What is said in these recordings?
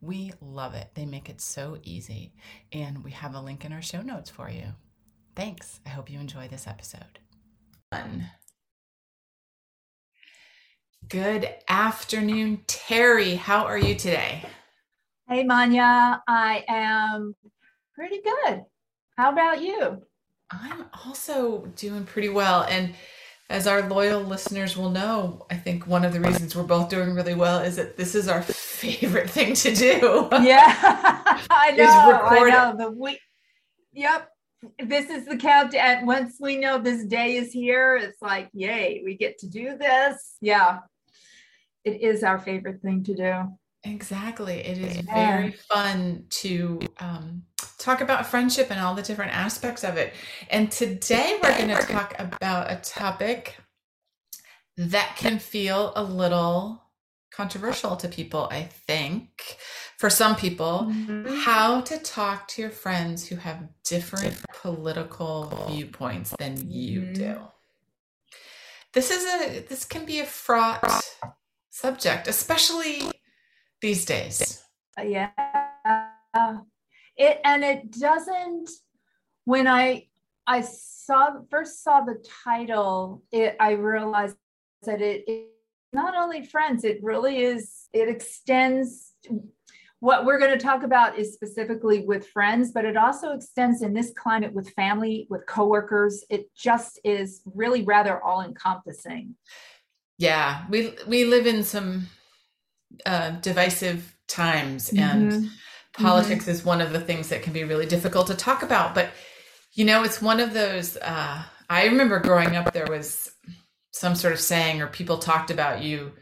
We love it. They make it so easy. And we have a link in our show notes for you. Thanks. I hope you enjoy this episode. Good afternoon, Terri. How are you today? Hey, Manya. I am pretty good. How about you? I'm also doing pretty well. And as our loyal listeners will know, I think one of the reasons we're both doing really well is that this is our favorite thing to do. Yeah, I know. I know. The week. Yep. This is the countdown. Once we know this day is here, it's like, yay, we get to do this. Yeah. It is our favorite thing to do. Exactly. It is yeah. very fun to um, talk about friendship and all the different aspects of it. And today we're going to talk about a topic that can feel a little controversial to people, I think. For some people, mm-hmm. how to talk to your friends who have different political viewpoints than you mm-hmm. do. This is a this can be a fraught subject, especially these days. Uh, yeah. It and it doesn't when i i saw first saw the title it i realized that it, it not only friends it really is it extends what we're going to talk about is specifically with friends but it also extends in this climate with family with coworkers. It just is really rather all encompassing yeah we we live in some uh, divisive times mm-hmm. and politics mm-hmm. is one of the things that can be really difficult to talk about but you know it's one of those uh, i remember growing up there was some sort of saying or people talked about you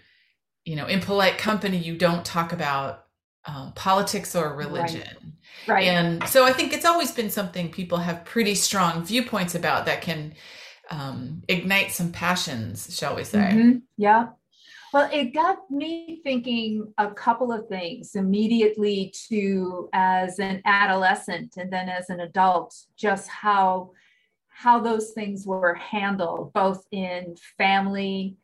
you know in polite company you don't talk about um, politics or religion right. right. and so i think it's always been something people have pretty strong viewpoints about that can um, ignite some passions shall we say mm-hmm. yeah well, it got me thinking a couple of things immediately to as an adolescent and then as an adult, just how how those things were handled, both in family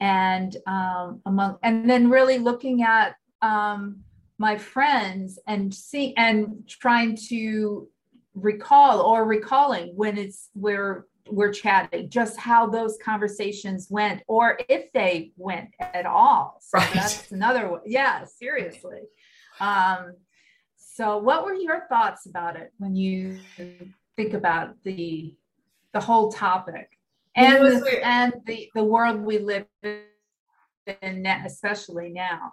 and um, among, and then really looking at um, my friends and see and trying to recall or recalling when it's where we're chatting just how those conversations went or if they went at all. So right. that's another one. Yeah seriously. Um, so what were your thoughts about it when you think about the the whole topic and the, and the the world we live in especially now?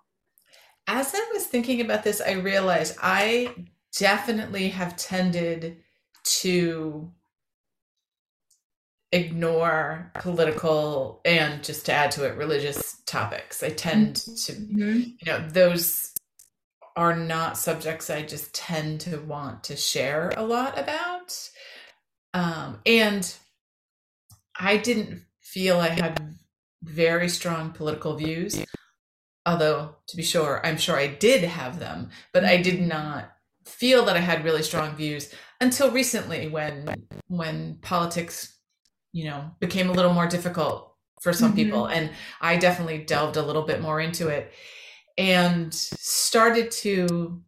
As i was thinking about this i realized i definitely have tended to ignore political and just to add to it religious topics i tend to mm-hmm. you know those are not subjects i just tend to want to share a lot about um, and i didn't feel i had very strong political views although to be sure i'm sure i did have them but i did mm-hmm. not feel that i had really strong views until recently when when politics you know became a little more difficult for some mm-hmm. people and i definitely delved a little bit more into it and started to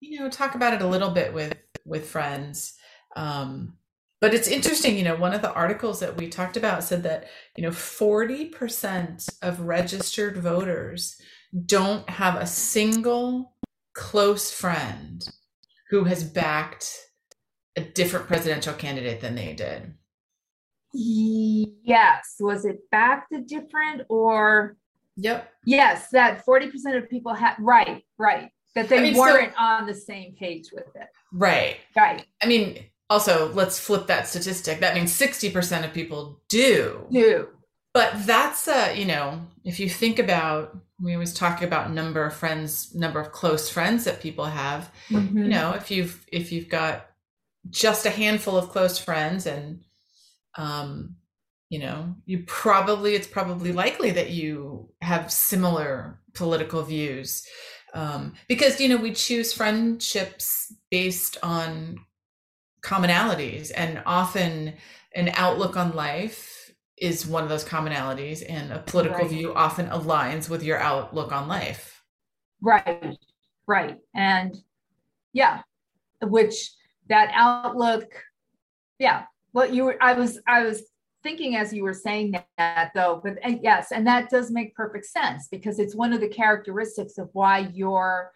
you know talk about it a little bit with with friends um but it's interesting you know one of the articles that we talked about said that you know 40% of registered voters don't have a single close friend who has backed a different presidential candidate than they did Yes. Was it back to different or? Yep. Yes, that 40% of people had, right, right. That they I mean, weren't so, on the same page with it. Right. Right. I mean, also, let's flip that statistic. That means 60% of people do. Do. But that's, uh, you know, if you think about we always talk about number of friends number of close friends that people have mm-hmm. you know if you've if you've got just a handful of close friends and um you know you probably it's probably likely that you have similar political views um because you know we choose friendships based on commonalities and often an outlook on life is one of those commonalities and a political right. view often aligns with your outlook on life right right and yeah which that outlook yeah well you were i was i was thinking as you were saying that though but uh, yes and that does make perfect sense because it's one of the characteristics of why you're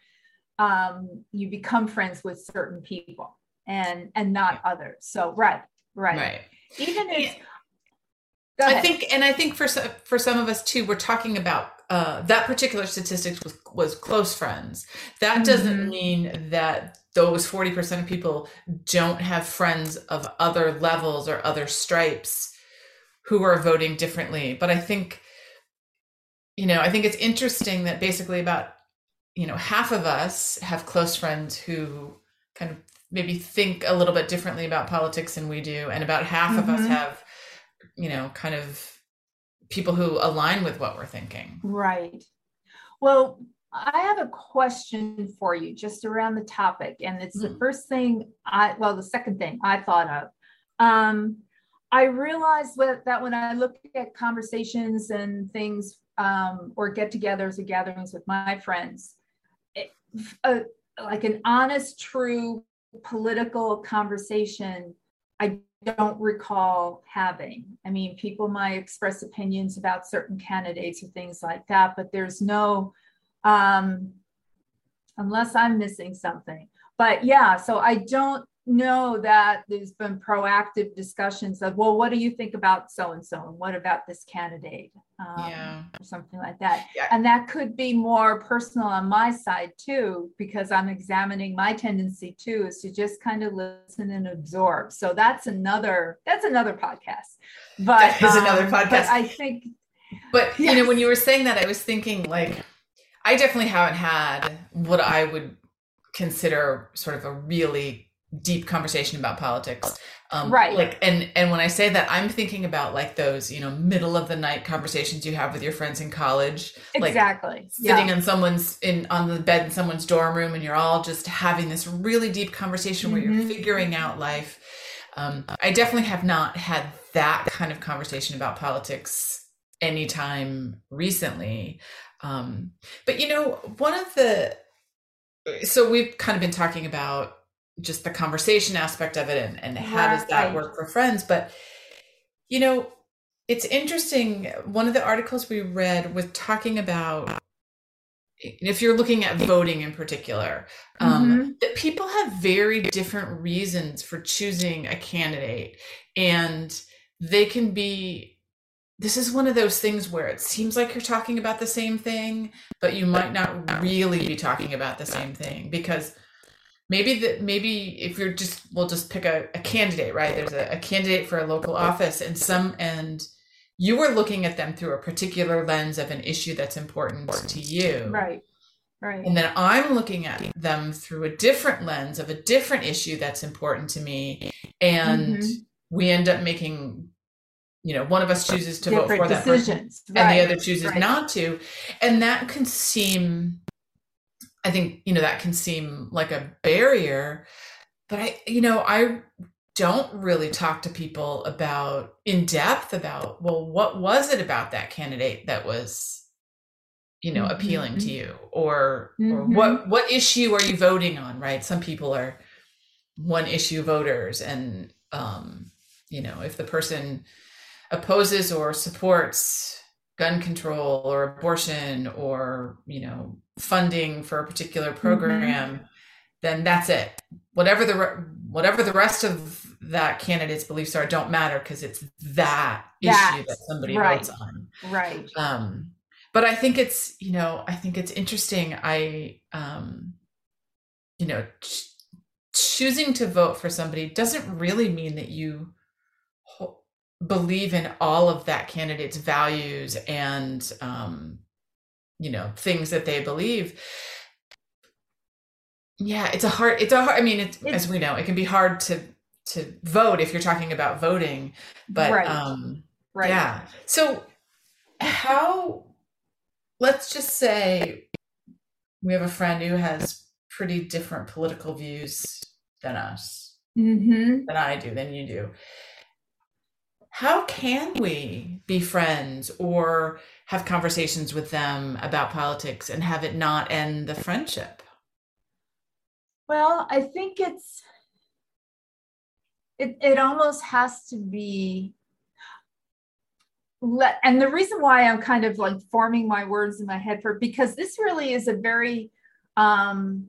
um, you become friends with certain people and and not others. So right right. Right. Even if I think, and I think for for some of us too, we're talking about uh, that particular statistics was was close friends. That mm-hmm. doesn't mean that those forty percent of people don't have friends of other levels or other stripes who are voting differently. But I think, you know, I think it's interesting that basically about you know half of us have close friends who kind of maybe think a little bit differently about politics than we do, and about half mm-hmm. of us mm-hmm. have you know, kind of people who align with what we're thinking. Right. Well, I have a question for you just around the topic. And it's mm-hmm. the first thing I, well, the second thing I thought of. Um, I realized that when I look at conversations and things um, or get togethers or gatherings with my friends, it, uh, like an honest, true political conversation, I don't recall having. I mean, people might express opinions about certain candidates or things like that, but there's no, um, unless I'm missing something. But yeah, so I don't know that there's been proactive discussions of, well, what do you think about so and so, and what about this candidate, um, yeah. or something like that. Yeah. And that could be more personal on my side too, because I'm examining my tendency too is to just kind of listen and absorb. So that's another that's another podcast. But that is um, another podcast. But I think. But yes. you know, when you were saying that, I was thinking like, I definitely haven't had what I would consider sort of a really deep conversation about politics um right like and and when i say that i'm thinking about like those you know middle of the night conversations you have with your friends in college exactly like sitting yeah. in someone's in on the bed in someone's dorm room and you're all just having this really deep conversation where mm-hmm. you're figuring out life um i definitely have not had that kind of conversation about politics anytime recently. Um but you know one of the so we've kind of been talking about just the conversation aspect of it and, and how does that work for friends. But you know it's interesting one of the articles we read was talking about if you're looking at voting in particular um, mm-hmm. that people have very different reasons for choosing a candidate and they can be this is one of those things where it seems like you're talking about the same thing but you might not really be talking about the same thing because maybe that maybe if you're just we'll just pick a, a candidate right? There's a, a, candidate for a local office and some and you were looking at them through a particular lens of an issue that's important to you. Right right. And then i'm looking at them through a different lens of a different issue that's important to me and mm-hmm. we end up making you know one of us chooses to different vote for that person right. and the other chooses right. not to and that can seem I think, you know, that can seem like a barrier. But I, you know, I don't really talk to people about in depth about, well, what was it about that candidate that was, you know, mm-hmm. appealing to you? Or mm-hmm. or what what issue are you voting on? Right. Some people are one issue voters and um, you know, if the person opposes or supports gun control or abortion or you know funding for a particular program mm-hmm. then that's it whatever the whatever the rest of that candidate's beliefs are don't matter because it's that issue that somebody right. votes on right um but i think it's you know i think it's interesting i um you know ch- choosing to vote for somebody doesn't really mean that you believe in all of that candidate's values and um, you know things that they believe. Yeah it's a hard it's a hard i mean it's, it's, as we know it can be hard to to vote if you're talking about voting but right. um right. yeah. So how let's just say we have a friend who has pretty different political views than us. Mm-hmm. than i do than you do how can we be friends or have conversations with them about politics and have it not end the friendship? Well i think it's it, it almost has to be let and the reason why i'm kind of like forming my words in my head for because this really is a very um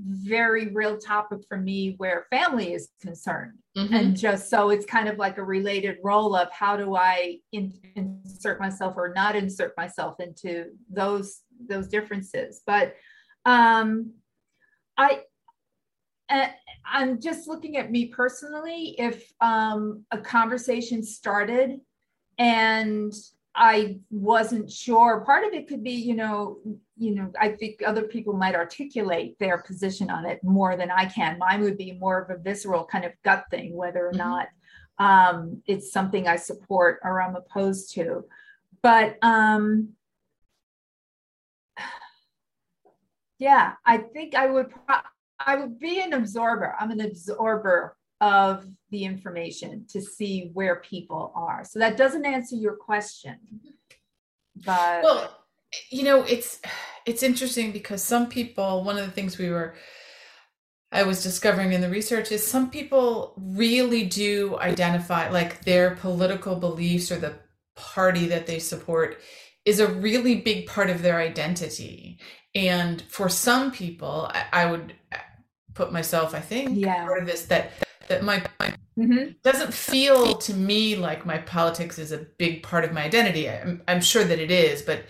very real topic for me where family is concerned mm-hmm. and just so it's kind of like a related role of how do i in, insert myself or not insert myself into those those differences but um i uh, I'm just looking at me personally. If um, a conversation started and I wasn't sure, part of it could be, you know, you know, I think other people might articulate their position on it more than I can. Mine would be more of a visceral kind of gut thing, whether or mm-hmm. not um, it's something I support or I'm opposed to. But um, yeah, I think I would. Pro- I would be an absorber. I'm an absorber of the information to see where people are. So that doesn't answer your question. But well, you know, it's it's interesting because some people, one of the things we were I was discovering in the research is some people really do identify like their political beliefs or the party that they support is a really big part of their identity. And for some people, I, I would put myself, I think, yeah. part of this that that my, my mm-hmm. doesn't feel to me like my politics is a big part of my identity. I'm, I'm sure that it is, but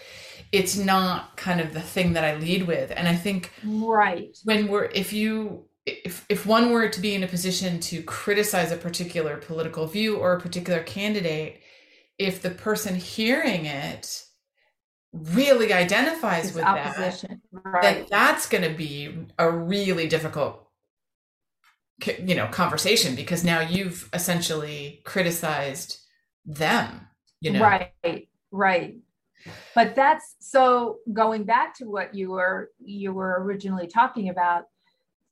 it's not kind of the thing that I lead with. And I think right when we're if you if if one were to be in a position to criticize a particular political view or a particular candidate, if the person hearing it really identifies it's with opposition. that, right. then that's going to be a really difficult you know conversation because now you've essentially criticized them you know right right but that's so going back to what you were you were originally talking about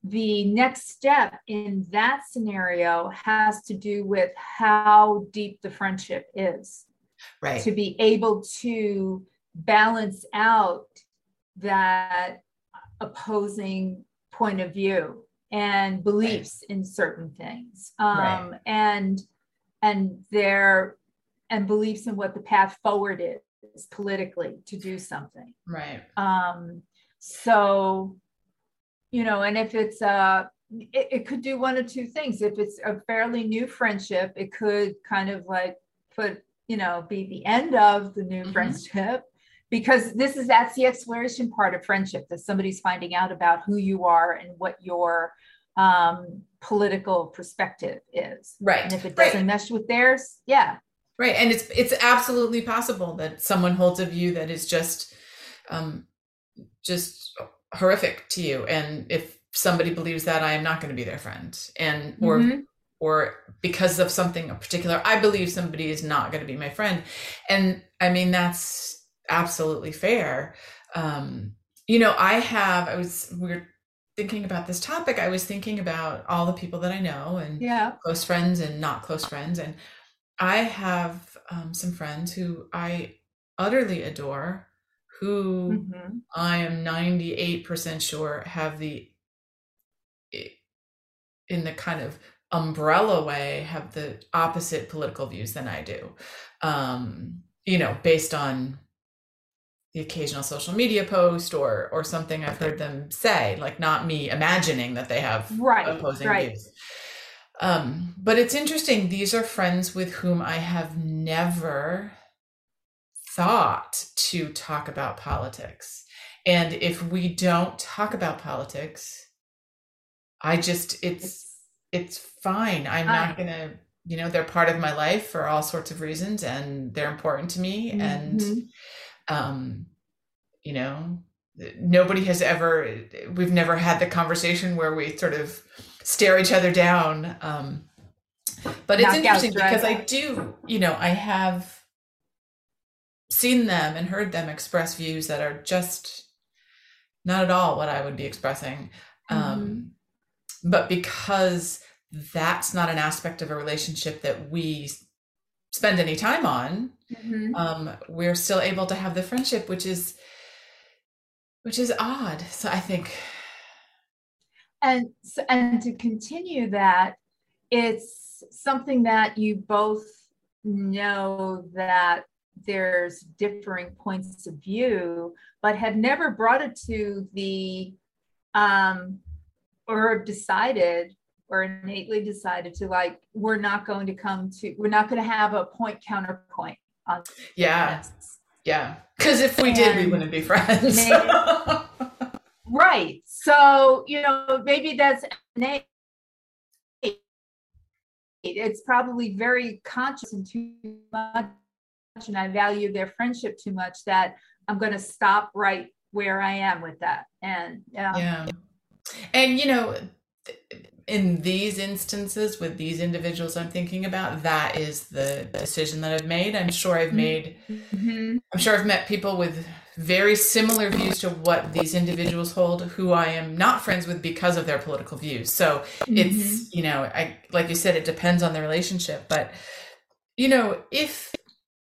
the next step in that scenario has to do with how deep the friendship is right to be able to balance out that opposing point of view and beliefs right. in certain things um, right. and and their and beliefs in what the path forward is politically to do something. Right. Um so you know and if it's a it, it could do one of two things. If it's a fairly new friendship it could kind of like put you know be the end of the new mm-hmm. friendship because this is that's the exploration part of friendship that somebody's finding out about who you are and what your um, political perspective is. Right. And if it doesn't right. mesh with theirs yeah right and it's it's absolutely possible that someone holds a view that is just um just horrific to you and if somebody believes that i am not going to be their friend and or mm-hmm. or because of something particular i believe somebody is not going to be my friend and i mean that's absolutely fair. Um, you know, I have, I was, we are thinking about this topic. I was thinking about all the people that I know and yeah. close friends and not close friends. And I have um, some friends who I utterly adore, who mm-hmm. I am 98% sure have the, in the kind of umbrella way, have the opposite political views than I do. Um, you know, based on the occasional social media post or or something I've heard them say, like not me imagining that they have right, opposing right. views. Um, but it's interesting. These are friends with whom I have never thought to talk about politics. And if we don't talk about politics, I just it's it's fine. I'm not gonna, you know, they're part of my life for all sorts of reasons and they're important to me. Mm-hmm. And um you know nobody has ever we've never had the conversation where we sort of stare each other down um but it's interesting because i do you know i have seen them and heard them express views that are just not at all what i would be expressing um, mm-hmm. um but because that's not an aspect of a relationship that we spend any time on mm-hmm. um, we're still able to have the friendship which is which is odd so i think and and to continue that it's something that you both know that there's differing points of view but have never brought it to the um or decided or innately decided to like we're not going to come to we're not going to have a point counterpoint on yeah. this. yeah. Because if we and did we wouldn't be friends. maybe, right. So you know maybe that's innate. It's probably very conscious and too much and i value their friendship too much that i'm going to stop right where i am with that. And um, yeah. And you know in these instances with these individuals I'm thinking about, that is the decision that I've made. I'm sure I've made, mm-hmm. I'm sure I've met people with very similar views to what these individuals hold who I am not friends with because of their political views. So mm-hmm. it's, you know, I, like you said, it depends on the relationship, but you know, if,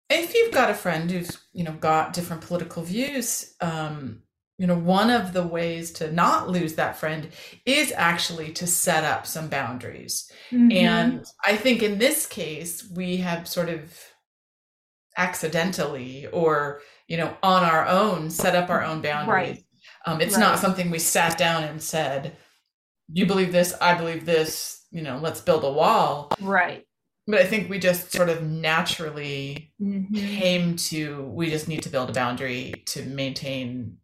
if you've got a friend who's, you know, got different political views, um, you know one of the ways to not lose that friend is actually to set up some boundaries mm-hmm. and i think in this case we have sort of accidentally or you know on our own set up our own boundaries right. um, it's right. not something we sat down and said you believe this i believe this you know let's build a wall right but i think we just sort of naturally mm-hmm. came to we just need to build a boundary to maintain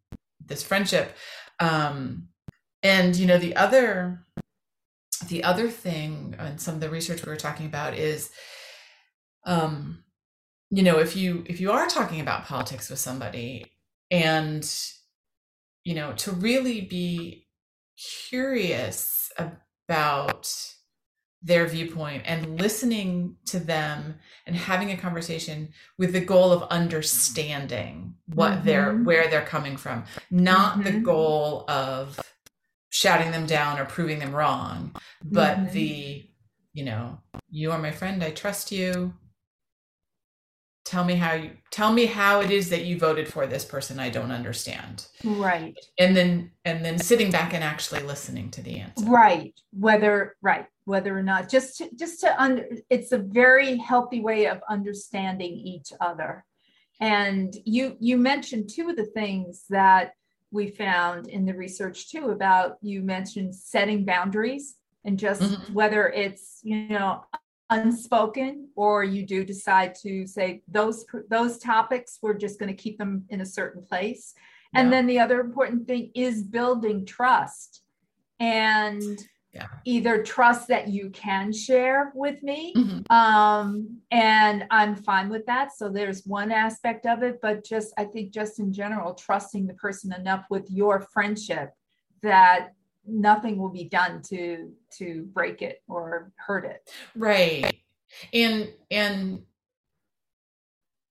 this friendship um and you know the other the other thing and some of the research we were talking about is um you know if you if you are talking about politics with somebody and you know to really be curious about their viewpoint and listening to them and having a conversation with the goal of understanding what mm-hmm. they're where they're coming from not mm-hmm. the goal of shouting them down or proving them wrong but mm-hmm. the you know you are my friend i trust you tell me how you tell me how it is that you voted for this person i don't understand. Right. And then and then sitting back and actually listening to the answer. Right. Whether right. Whether or not just to, just to under it's a very healthy way of understanding each other. And you you mentioned two of the things that we found in the research too about you mentioned setting boundaries and just mm-hmm. whether it's you know unspoken or you do decide to say those those topics we're just going to keep them in a certain place and then the other important thing is building trust and yeah. either trust that you can share with me mm-hmm. um, and i'm fine with that so there's one aspect of it but just i think just in general trusting the person enough with your friendship that nothing will be done to to break it or hurt it. Right. And and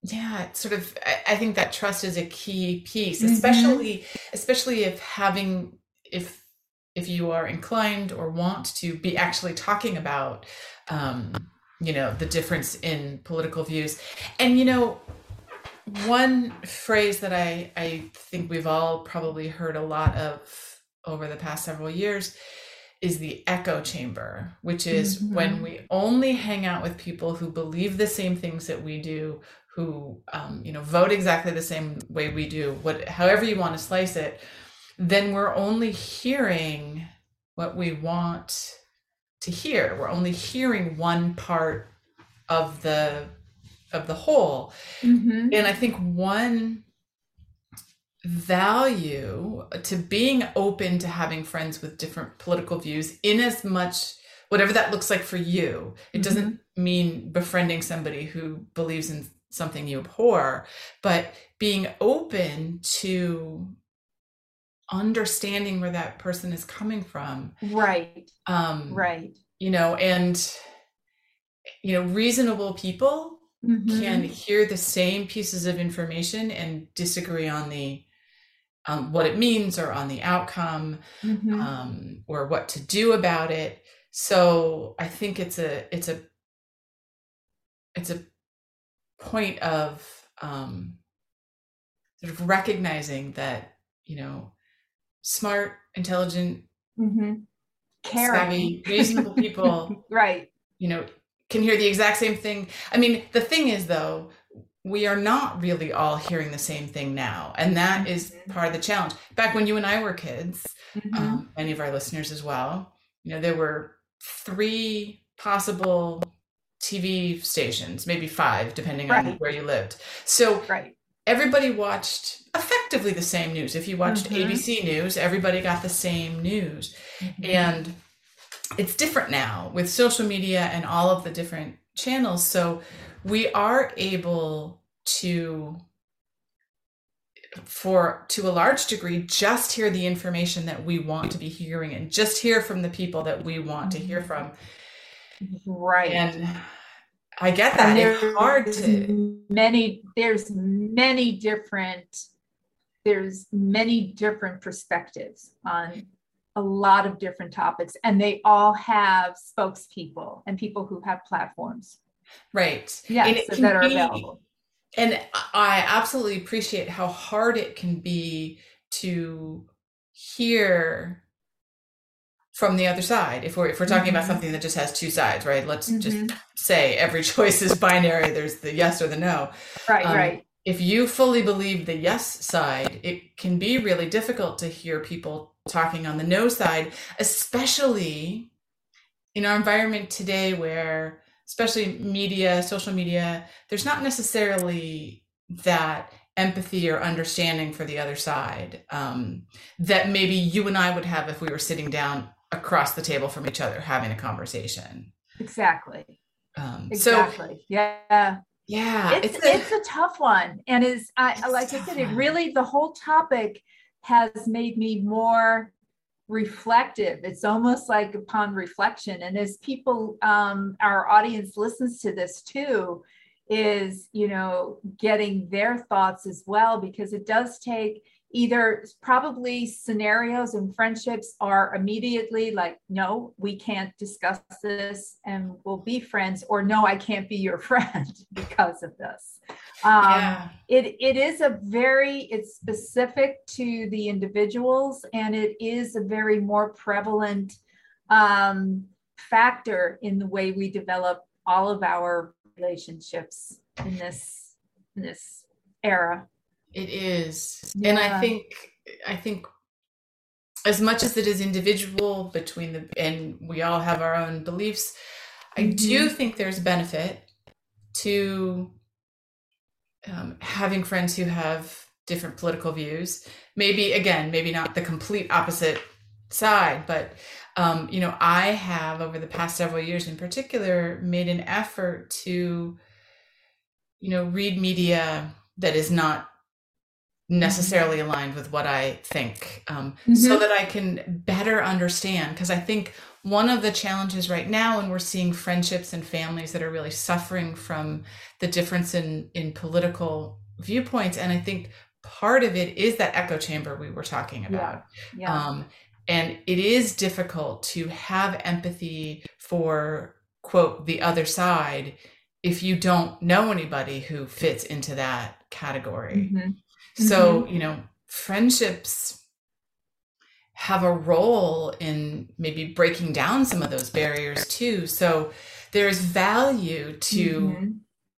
yeah sort of I, I think that trust is a key piece mm-hmm. especially especially if having if if you are inclined or want to be actually talking about um, you know the difference in political views. And you know one phrase that i i think we've all probably heard a lot of over the past several years is the echo chamber which is mm-hmm. when we only hang out with people who believe the same things that we do who um, you know vote exactly the same way we do what however you want to slice it then we're only hearing what we want to hear. We're only hearing one part of the of the whole. Mm-hmm. And I think one value to being open to having friends with different political views in as much whatever that looks like for you it mm-hmm. doesn't mean befriending somebody who believes in something you abhor, but being open to understanding where that person is coming from. Right. Um, right. You know, and, you know, reasonable people mm-hmm. can hear the same pieces of information and disagree on the, um, what it means or on the outcome mm-hmm. um, or what to do about it. So I think it's a, it's a, it's a point of um, sort of recognizing that you know smart intelligent mm-hmm. savvy reasonable people right you know can hear the exact same thing i mean the thing is though we are not really all hearing the same thing now and that is mm-hmm. part of the challenge back when you and i were kids mm-hmm. um, many of our listeners as well you know there were three possible TV stations, maybe five, depending right. on where you lived. So right. everybody watched effectively the same news. If you watched mm-hmm. ABC News, everybody got the same news. Mm-hmm. And it's different now with social media and all of the different channels. So we are able to for to a large degree just hear the information that we want to be hearing and just hear from the people that we want to hear from Right. And I get that. It's hard to many there's many different there's many different perspectives on a lot of different topics and they all have spokespeople and people who have platforms. Right. Yeah, so that are be, available. And I absolutely appreciate how hard it can be to hear from the other side if we're if we're talking mm-hmm. about something that just has two sides right let's mm-hmm. just say every choice is binary there's the yes or the no right um, right if you fully believe the yes side it can be really difficult to hear people talking on the no side especially in our environment today where especially media social media there's not necessarily that empathy or understanding for the other side um, that maybe you and I would have if we were sitting down across the table from each other having a conversation. Exactly. Um, exactly. So, yeah. Yeah. It's, it's, a, it's a tough one. And is I like I said, it really the whole topic has made me more reflective. It's almost like upon reflection. And as people, um, our audience listens to this too, is you know getting their thoughts as well because it does take either probably scenarios and friendships are immediately like no we can't discuss this and we'll be friends or no i can't be your friend because of this um, yeah. it, it is a very it's specific to the individuals and it is a very more prevalent um, factor in the way we develop all of our relationships in this in this era it is. Yeah. And I think I think as much as it is individual between the and we all have our own beliefs, I mm-hmm. do think there's benefit to um, having friends who have different political views. Maybe again, maybe not the complete opposite side, but um, you know, I have over the past several years, in particular, made an effort to, you know, read media that is not necessarily aligned with what I think, um, mm-hmm. so that I can better understand. Because I think one of the challenges right now, and we're seeing friendships and families that are really suffering from the difference in in political viewpoints, and I think part of it is that echo chamber we were talking about. Yeah. yeah. Um, and it is difficult to have empathy for quote the other side if you don't know anybody who fits into that category. Mm-hmm. So, mm-hmm. you know, friendships have a role in maybe breaking down some of those barriers too. So, there's value to mm-hmm.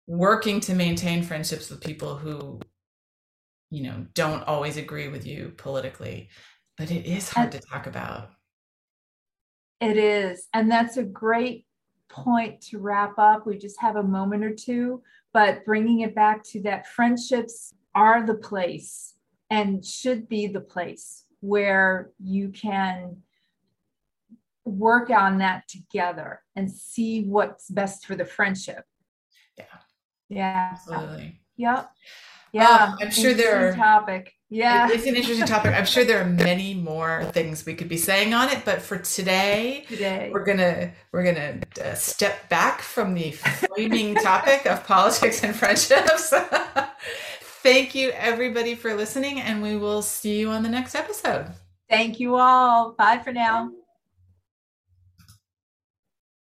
working to maintain friendships with people who, you know, don't always agree with you politically, but it is hard and, to talk about. It is. And that's a great point to wrap up. We just have a moment or two, but bringing it back to that friendships are the place and should be the place where you can work on that together and see what's best for the friendship. Yeah. Yeah. Absolutely. Yep. Yeah. Oh, I'm sure there are topic. Yeah. It's an interesting topic. I'm sure there are many more things we could be saying on it, but for today, today we're gonna we're gonna uh, step back from the flaming topic of politics and friendships. Thank you, everybody, for listening, and we will see you on the next episode. Thank you all. Bye for now.